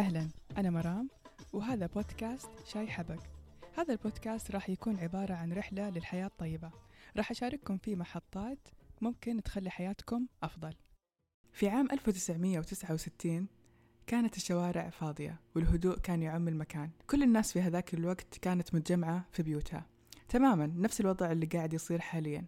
أهلا أنا مرام وهذا بودكاست شاي حبق هذا البودكاست راح يكون عبارة عن رحلة للحياة الطيبة. راح أشارككم فيه محطات ممكن تخلي حياتكم أفضل. في عام 1969 كانت الشوارع فاضية والهدوء كان يعم المكان. كل الناس في هذاك الوقت كانت متجمعة في بيوتها. تماما نفس الوضع اللي قاعد يصير حاليا.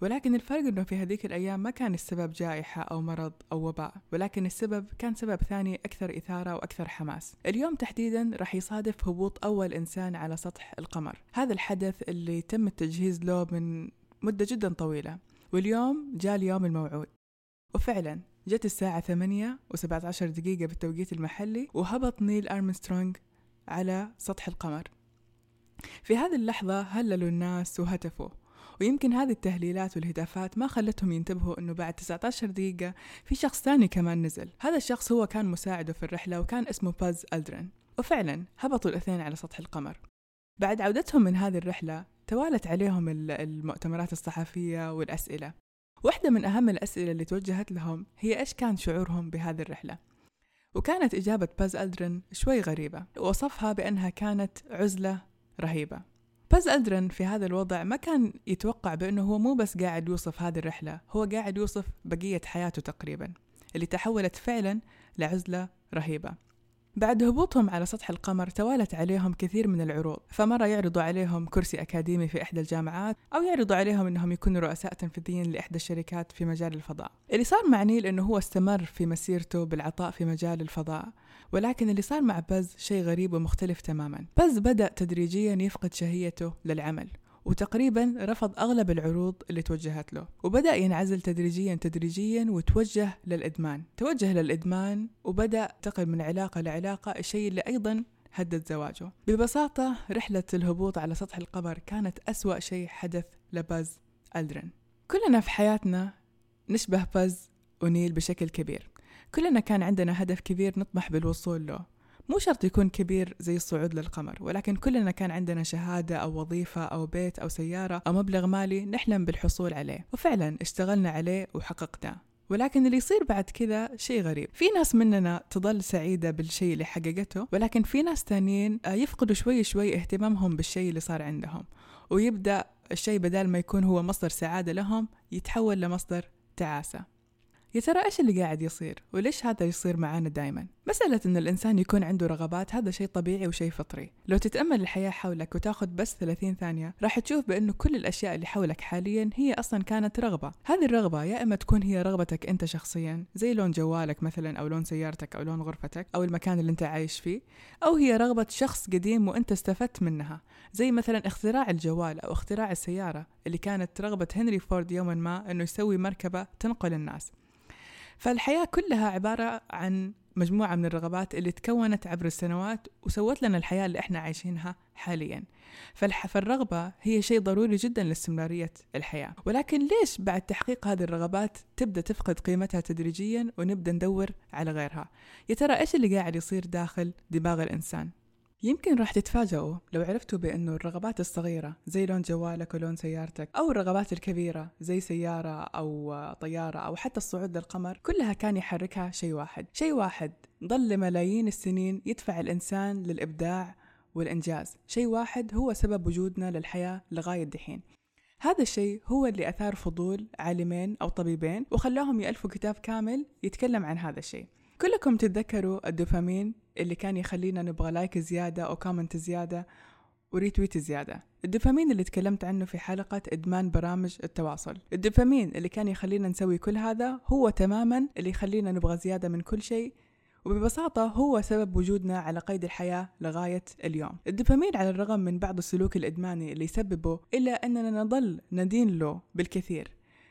ولكن الفرق إنه في هذيك الأيام ما كان السبب جائحة أو مرض أو وباء ولكن السبب كان سبب ثاني أكثر إثارة وأكثر حماس. اليوم تحديدا راح يصادف هبوط أول إنسان على سطح القمر. هذا الحدث اللي تم التجهيز له من مدة جدا طويلة واليوم جاء اليوم الموعود. وفعلا جت الساعة ثمانية وسبعة عشر دقيقة بالتوقيت المحلي وهبط نيل أرمسترونغ على سطح القمر. في هذه اللحظة هللوا الناس وهتفوا. ويمكن هذه التهليلات والهتافات ما خلتهم ينتبهوا إنه بعد 19 دقيقة في شخص ثاني كمان نزل. هذا الشخص هو كان مساعده في الرحلة وكان اسمه باز ألدرن وفعلا هبطوا الاثنين على سطح القمر. بعد عودتهم من هذه الرحلة توالت عليهم المؤتمرات الصحفية والأسئلة. واحدة من أهم الأسئلة اللي توجهت لهم هي إيش كان شعورهم بهذه الرحلة؟ وكانت إجابة باز ألدرن شوي غريبة. وصفها بأنها كانت عزلة رهيبة. باز ألدرن في هذا الوضع ما كان يتوقع بأنه هو مو بس قاعد يوصف هذه الرحلة هو قاعد يوصف بقية حياته تقريبا اللي تحولت فعلا لعزلة رهيبة. بعد هبوطهم على سطح القمر توالت عليهم كثير من العروض فمرة يعرضوا عليهم كرسي أكاديمي في إحدى الجامعات أو يعرضوا عليهم أنهم يكونوا رؤساء تنفيذيين لإحدى الشركات في مجال الفضاء. اللي صار مع نيل أنه هو استمر في مسيرته بالعطاء في مجال الفضاء. ولكن اللي صار مع باز شيء غريب ومختلف تماما. باز بدأ تدريجيا يفقد شهيته للعمل وتقريبا رفض أغلب العروض اللي توجهت له وبدأ ينعزل تدريجيا تدريجيا وتوجه للإدمان. توجه للإدمان وبدأ تقل من علاقة لعلاقة الشيء اللي أيضا هدد زواجه. ببساطة رحلة الهبوط على سطح القمر كانت أسوأ شيء حدث لباز ألدرن. كلنا في حياتنا نشبه باز ونيل بشكل كبير. كلنا كان عندنا هدف كبير نطمح بالوصول له. مو شرط يكون كبير زي الصعود للقمر ولكن كلنا كان عندنا شهادة أو وظيفة أو بيت أو سيارة أو مبلغ مالي نحلم بالحصول عليه وفعلا اشتغلنا عليه وحققناه ولكن اللي يصير بعد كذا شيء غريب. في ناس مننا تظل سعيدة بالشيء اللي حققته ولكن في ناس تانيين يفقدوا شوي شوي اهتمامهم بالشيء اللي صار عندهم ويبدأ الشيء بدل ما يكون هو مصدر سعادة لهم يتحول لمصدر تعاسة. يا ترى إيش اللي قاعد يصير؟ وليش هذا يصير معانا دائما مسألة إن الإنسان يكون عنده رغبات هذا شيء طبيعي وشيء فطري. لو تتأمل الحياة حولك وتأخذ بس 30 ثانية راح تشوف بانه كل الأشياء اللي حولك حاليا هي أصلا كانت رغبة. هذه الرغبة يا إما تكون هي رغبتك أنت شخصيا زي لون جوالك مثلا أو لون سيارتك أو لون غرفتك أو المكان اللي أنت عايش فيه أو هي رغبة شخص قديم وأنت استفدت منها. زي مثلا اختراع الجوال أو اختراع السيارة اللي كانت رغبة هنري فورد يوما ما إنه يسوي مركبة تنقل الناس. فالحياة كلها عبارة عن مجموعة من الرغبات اللي تكونت عبر السنوات وسوت لنا الحياة اللي إحنا عايشينها حاليا. فالرغبة هي شيء ضروري جدا لاستمرارية الحياة. ولكن ليش بعد تحقيق هذه الرغبات تبدأ تفقد قيمتها تدريجيا ونبدأ ندور على غيرها؟ يا ترى إيش اللي قاعد يصير داخل دماغ الإنسان؟ يمكن راح تتفاجئوا لو عرفتوا بأنه الرغبات الصغيرة زي لون جوالك ولون سيارتك أو الرغبات الكبيرة زي سيارة أو طيارة أو حتى الصعود للقمر كلها كان يحركها شيء واحد. شيء واحد ظل لملايين السنين يدفع الإنسان للإبداع والإنجاز. شيء واحد هو سبب وجودنا للحياة لغاية دحين. هذا الشيء هو اللي أثار فضول عالمين أو طبيبين وخلاهم يألفوا كتاب كامل يتكلم عن هذا الشيء. كلكم تتذكروا الدوبامين اللي كان يخلينا نبغى like زيادة أو comment زيادة و retweet زيادة. الدوبامين اللي تكلمت عنه في حلقة إدمان برامج التواصل. الدوبامين اللي كان يخلينا نسوي كل هذا هو تماما اللي يخلينا نبغى زيادة من كل شيء وببساطة هو سبب وجودنا على قيد الحياة لغاية اليوم. الدوبامين على الرغم من بعض السلوك الإدماني اللي يسببه إلا أننا نظل ندين له بالكثير.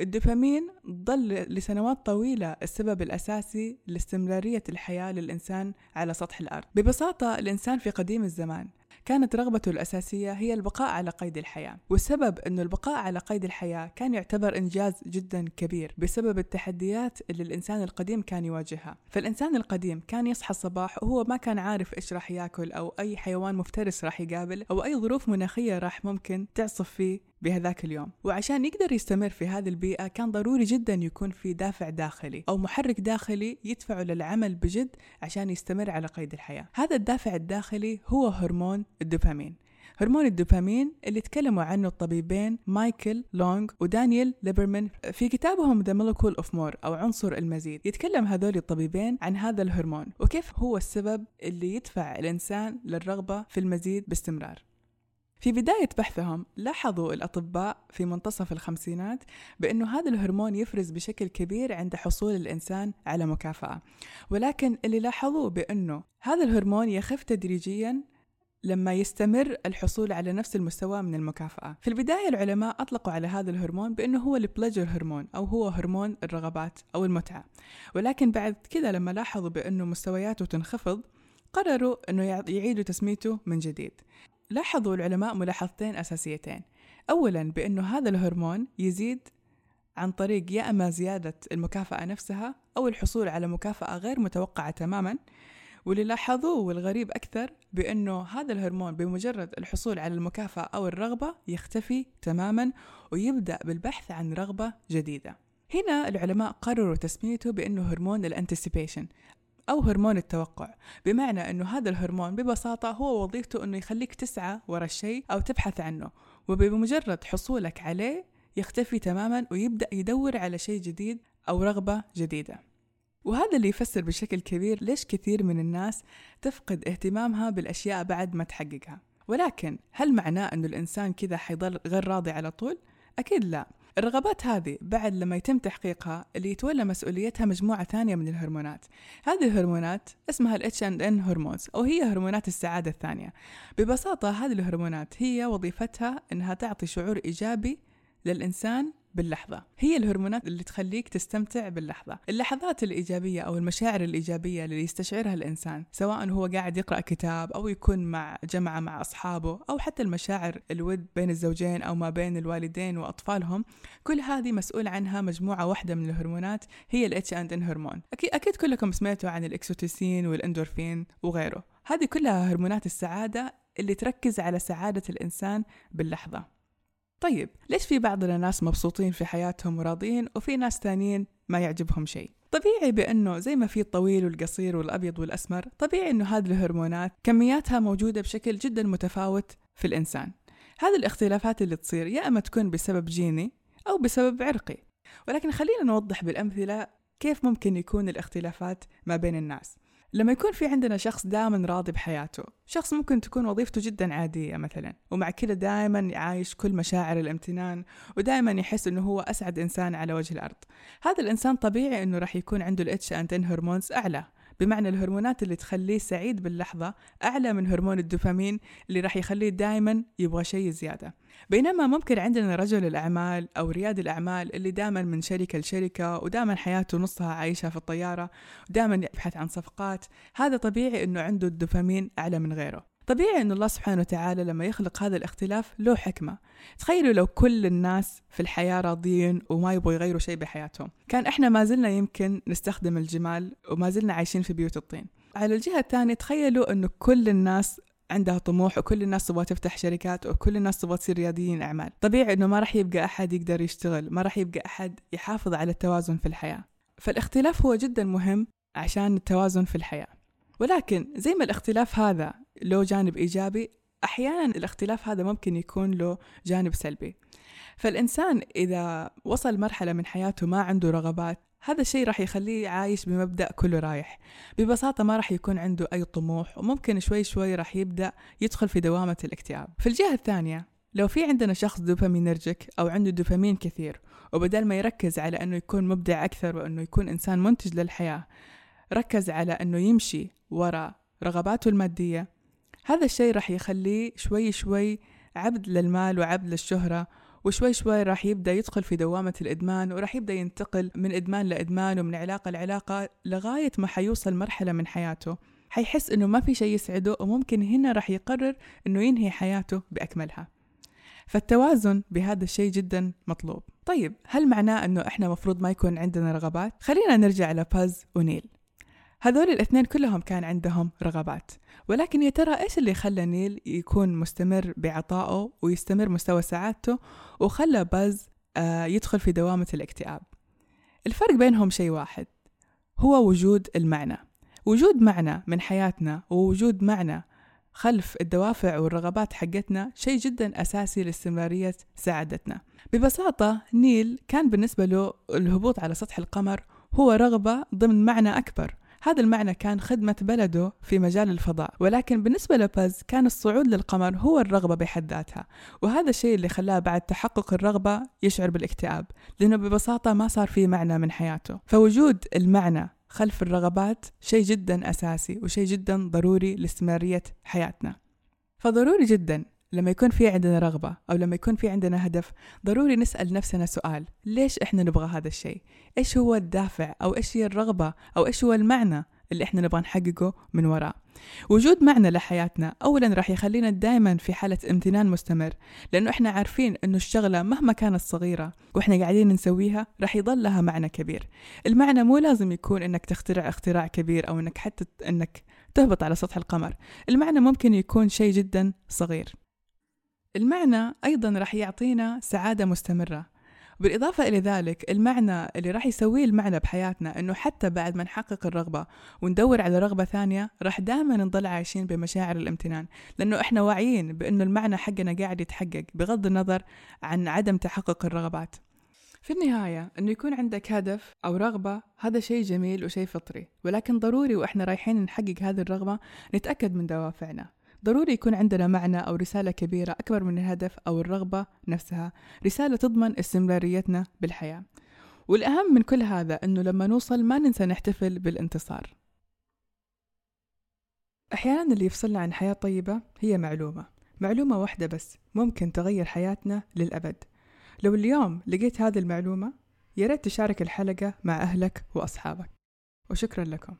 الدوبامين ظل لسنوات طويلة السبب الأساسي لاستمرارية الحياة للإنسان على سطح الأرض. ببساطة الإنسان في قديم الزمان كانت رغبته الأساسية هي البقاء على قيد الحياة والسبب أنه البقاء على قيد الحياة كان يعتبر إنجاز جدا كبير بسبب التحديات اللي الإنسان القديم كان يواجهها. فالإنسان القديم كان يصحى الصباح وهو ما كان عارف إيش راح ياكل أو أي حيوان مفترس راح يقابل أو أي ظروف مناخية راح ممكن تعصف فيه بهذاك اليوم. وعشان يقدر يستمر في هذه البيئة كان ضروري جدا يكون في دافع داخلي أو محرك داخلي يدفعه للعمل بجد عشان يستمر على قيد الحياة. هذا الدافع الداخلي هو هرمون الدوبامين. هرمون الدوبامين اللي تكلموا عنه الطبيبين مايكل لونغ ودانيال ليبرمان في كتابهم The Molecule of More أو عنصر المزيد. يتكلم هذول الطبيبين عن هذا الهرمون وكيف هو السبب اللي يدفع الإنسان للرغبة في المزيد باستمرار. في بداية بحثهم لاحظوا الأطباء في منتصف الخمسينات بأنه هذا الهرمون يفرز بشكل كبير عند حصول الإنسان على مكافأة. ولكن اللي لاحظوه بأنه هذا الهرمون يخف تدريجيا لما يستمر الحصول على نفس المستوى من المكافأة. في البداية العلماء أطلقوا على هذا الهرمون بأنه هو البلجر هرمون أو هو هرمون الرغبات أو المتعة. ولكن بعد كذا لما لاحظوا بأنه مستوياته تنخفض قرروا أنه يعيدوا تسميته من جديد. لاحظوا العلماء ملاحظتين أساسيتين. أولا بأنه هذا الهرمون يزيد عن طريق يا أما زيادة المكافأة نفسها أو الحصول على مكافأة غير متوقعة تماما. واللي لاحظوه والغريب أكثر بأنه هذا الهرمون بمجرد الحصول على المكافأة أو الرغبة يختفي تماما ويبدأ بالبحث عن رغبة جديدة. هنا العلماء قرروا تسميته بأنه هرمون الانتسيبيشن أو هرمون التوقع. بمعنى أنه هذا الهرمون ببساطة هو وظيفته أنه يخليك تسعى ورا الشيء أو تبحث عنه وبمجرد حصولك عليه يختفي تماما ويبدأ يدور على شيء جديد أو رغبة جديدة. وهذا اللي يفسر بشكل كبير ليش كثير من الناس تفقد اهتمامها بالأشياء بعد ما تحققها. ولكن هل معناه أنه الإنسان كذا حيضل غير راضي على طول؟ أكيد لا. الرغبات هذه بعد لما يتم تحقيقها اللي يتولى مسؤوليتها مجموعة ثانية من الهرمونات. هذه الهرمونات اسمها ال H&N هرمونز أو هي هرمونات السعادة الثانية. ببساطة هذه الهرمونات هي وظيفتها أنها تعطي شعور إيجابي للإنسان باللحظة. هي الهرمونات اللي تخليك تستمتع باللحظة. اللحظات الإيجابية أو المشاعر الإيجابية اللي يستشعرها الإنسان سواء هو قاعد يقرأ كتاب أو يكون مع جمعة مع أصحابه أو حتى المشاعر الود بين الزوجين أو ما بين الوالدين وأطفالهم كل هذه مسؤول عنها مجموعة واحدة من الهرمونات هي ال H&N هرمون. أكيد, كلكم سمعتوا عن الإكسوتيسين والإندورفين وغيره. هذه كلها هرمونات السعادة اللي تركز على سعادة الإنسان باللحظة. طيب ليش في بعض الناس مبسوطين في حياتهم وراضيين وفي ناس ثانيين ما يعجبهم شيء؟ طبيعي بأنه زي ما في الطويل والقصير والأبيض والأسمر طبيعي أنه هذه الهرمونات كمياتها موجودة بشكل جدا متفاوت في الإنسان. هذه الاختلافات اللي تصير يا أما تكون بسبب جيني أو بسبب عرقي. ولكن خلينا نوضح بالأمثلة كيف ممكن يكون الاختلافات ما بين الناس. لما يكون في عندنا شخص دائما راضي بحياته شخص ممكن تكون وظيفته جدا عادية مثلا ومع كده دائما عايش كل مشاعر الامتنان ودائما يحس إنه هو أسعد إنسان على وجه الأرض. هذا الإنسان طبيعي إنه راح يكون عنده الاتش انتن هرمونز أعلى. بمعنى الهرمونات اللي تخليه سعيد باللحظة أعلى من هرمون الدوبامين اللي راح يخليه دائما يبغى شيء زيادة. بينما ممكن عندنا رجل الأعمال أو رياد الأعمال اللي دائما من شركة لشركة ودائما حياته نصها عايشها في الطيارة ودائما يبحث عن صفقات هذا طبيعي أنه عنده الدوبامين أعلى من غيره. طبيعي أن الله سبحانه وتعالى لما يخلق هذا الاختلاف له حكمة. تخيلوا لو كل الناس في الحياة راضيين وما يبغوا يغيروا شيء بحياتهم. كان إحنا ما زلنا يمكن نستخدم الجمال وما زلنا عايشين في بيوت الطين. على الجهة الثانية تخيلوا أنه كل الناس عندها طموح وكل الناس تبغى تفتح شركات وكل الناس تبغى تصير رياديين أعمال. طبيعي إنه ما راح يبقى أحد يقدر يشتغل ما راح يبقى أحد يحافظ على التوازن في الحياة. فالاختلاف هو جدا مهم عشان التوازن في الحياة. ولكن زي ما الاختلاف هذا له جانب إيجابي أحيانا الاختلاف هذا ممكن يكون له جانب سلبي. فالإنسان إذا وصل مرحلة من حياته ما عنده رغبات هذا الشيء راح يخليه عايش بمبدأ كله رايح. ببساطة ما راح يكون عنده أي طموح وممكن شوي شوي راح يبدأ يدخل في دوامة الاكتئاب. في الجهة الثانية لو في عندنا شخص دوبامينرجيك أو عنده دوبامين كثير وبدل ما يركز على أنه يكون مبدع أكثر وأنه يكون إنسان منتج للحياة ركز على أنه يمشي وراء رغباته المادية هذا الشيء راح يخليه شوي شوي عبد للمال وعبد للشهرة وشوي شوي راح يبدأ يدخل في دوامة الإدمان وراح يبدأ ينتقل من إدمان لإدمان ومن علاقة لعلاقة لغاية ما حيوصل مرحلة من حياته. حيحس إنه ما في شيء يسعده وممكن هنا راح يقرر إنه ينهي حياته بأكملها. فالتوازن بهذا الشيء جدا مطلوب. طيب هل معناه أنه إحنا مفروض ما يكون عندنا رغبات؟ خلينا نرجع لباز ونيل. هذول الاثنين كلهم كان عندهم رغبات. ولكن يا ترى إيش اللي خلى نيل يكون مستمر بعطائه ويستمر مستوى سعادته وخلى باز آه، يدخل في دوامة الاكتئاب؟ الفرق بينهم شيء واحد. هو وجود المعنى. وجود معنى من حياتنا ووجود معنى خلف الدوافع والرغبات حقتنا شيء جدا أساسي لاستمرارية سعادتنا. ببساطة نيل كان بالنسبة له الهبوط على سطح القمر هو رغبة ضمن معنى أكبر. هذا المعنى كان خدمة بلده في مجال الفضاء ولكن بالنسبة لباز كان الصعود للقمر هو الرغبة بحد ذاتها وهذا الشيء اللي خلاه بعد تحقق الرغبة يشعر بالاكتئاب لأنه ببساطة ما صار في معنى من حياته. فوجود المعنى خلف الرغبات شيء جدا أساسي وشيء جدا ضروري لاستمرارية حياتنا. فضروري جدا لما يكون في عندنا رغبة أو لما يكون في عندنا هدف ضروري نسأل نفسنا سؤال ليش إحنا نبغى هذا الشيء؟ إيش هو الدافع أو إيش هي الرغبة أو إيش هو المعنى اللي إحنا نبغى نحققه من وراء؟ وجود معنى لحياتنا أولا راح يخلينا دائما في حالة امتنان مستمر لأنه إحنا عارفين أنه الشغلة مهما كانت صغيرة وإحنا قاعدين نسويها راح يضل لها معنى كبير. المعنى مو لازم يكون أنك تخترع اختراع كبير أو أنك حتى أنك تهبط على سطح القمر المعنى ممكن يكون شيء جدا صغير. المعنى أيضا راح يعطينا سعادة مستمرة. بالإضافة إلى ذلك المعنى اللي راح يسويه المعنى بحياتنا إنه حتى بعد ما نحقق الرغبة وندور على رغبة ثانية راح دائما نضل عايشين بمشاعر الامتنان. لأنه إحنا واعيين بإنه المعنى حقنا قاعد يتحقق بغض النظر عن عدم تحقق الرغبات. في النهاية إنه يكون عندك هدف أو رغبة هذا شيء جميل وشيء فطري. ولكن ضروري وإحنا رايحين نحقق هذه الرغبة نتأكد من دوافعنا. ضروري يكون عندنا معنى أو رسالة كبيرة أكبر من الهدف أو الرغبة نفسها. رسالة تضمن استمراريتنا بالحياة. والأهم من كل هذا أنه لما نوصل ما ننسى نحتفل بالانتصار. أحيانا اللي يفصلنا عن حياة طيبة هي معلومة. معلومة واحدة بس ممكن تغير حياتنا للأبد. لو اليوم لقيت هذه المعلومة يا ريت تشارك الحلقة مع أهلك وأصحابك. وشكرا لكم.